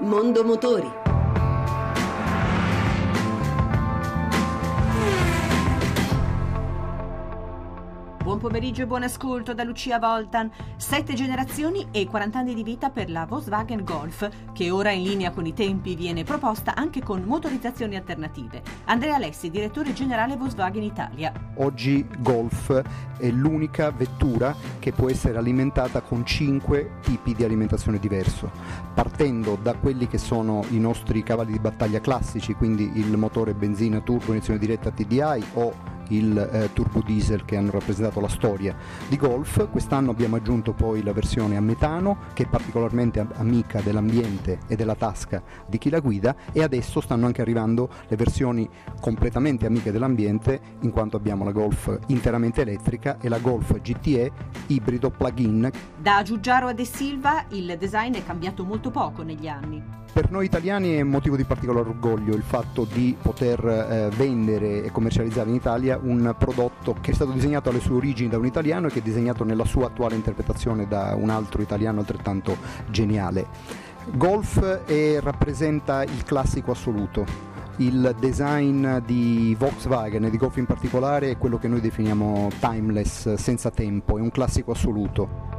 Mondo Motori. Buon pomeriggio e buon ascolto da Lucia Voltan. Sette generazioni e 40 anni di vita per la Volkswagen Golf, che ora in linea con i tempi viene proposta anche con motorizzazioni alternative. Andrea Alessi, direttore generale Volkswagen Italia. Oggi Golf è l'unica vettura che può essere alimentata con cinque tipi di alimentazione diverso, partendo da quelli che sono i nostri cavalli di battaglia classici, quindi il motore benzina turbo iniezione diretta TDI o il eh, turbo diesel che hanno rappresentato la storia di Golf. Quest'anno abbiamo aggiunto poi la versione a metano che è particolarmente amica dell'ambiente e della tasca di chi la guida e adesso stanno anche arrivando le versioni completamente amiche dell'ambiente in quanto abbiamo la Golf interamente elettrica e la Golf GTE ibrido plug-in. Da Giugiaro a De Silva il design è cambiato molto poco negli anni. Per noi italiani è motivo di particolare orgoglio il fatto di poter eh, vendere e commercializzare in Italia un prodotto che è stato disegnato alle sue origini da un italiano e che è disegnato nella sua attuale interpretazione da un altro italiano altrettanto geniale. Golf è, rappresenta il classico assoluto. Il design di Volkswagen e di Golf in particolare è quello che noi definiamo timeless, senza tempo, è un classico assoluto.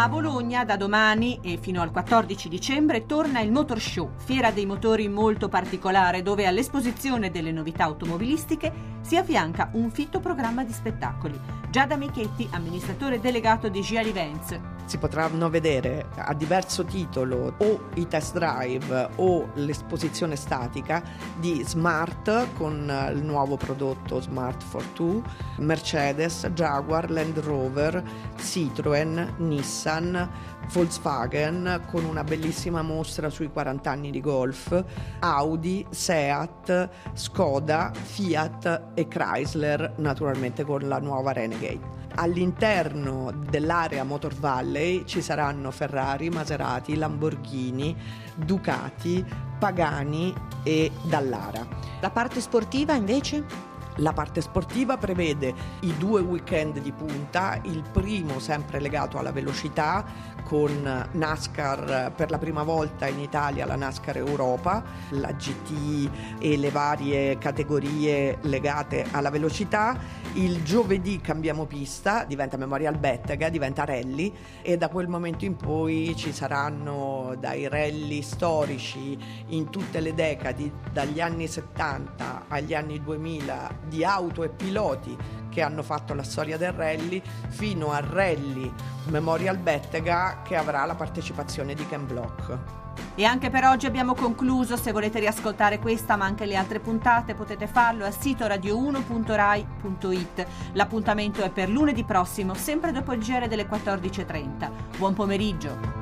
A Bologna da domani e fino al 14 dicembre torna il Motor Show, fiera dei motori molto particolare dove all'esposizione delle novità automobilistiche si affianca un fitto programma di spettacoli. Giada Michetti, amministratore delegato di Giali Events. Si potranno vedere a diverso titolo o i test drive o l'esposizione statica di Smart con il nuovo prodotto Smart Fortwo, Mercedes, Jaguar, Land Rover, Citroën, Nissan, Volkswagen con una bellissima mostra sui 40 anni di golf, Audi, Seat, Skoda, Fiat e Chrysler, naturalmente con la nuova Renegade. All'interno dell'area Motor Valley ci saranno Ferrari, Maserati, Lamborghini, Ducati, Pagani e Dallara. La parte sportiva invece? La parte sportiva prevede i due weekend di punta, il primo sempre legato alla velocità con NASCAR per la prima volta in Italia la NASCAR Europa, la GT e le varie categorie legate alla velocità. Il giovedì cambiamo pista, diventa Memorial Bettega, diventa rally e da quel momento in poi ci saranno dai rally storici in tutte le decadi, dagli anni 70 agli anni 2000, di auto e piloti che hanno fatto la storia del rally fino al rally Memorial Bettega che avrà la partecipazione di Ken Block. E anche per oggi abbiamo concluso, se volete riascoltare questa ma anche le altre puntate potete farlo al sito radio1.rai.it. L'appuntamento è per lunedì prossimo, sempre dopo il giro delle 14.30. Buon pomeriggio!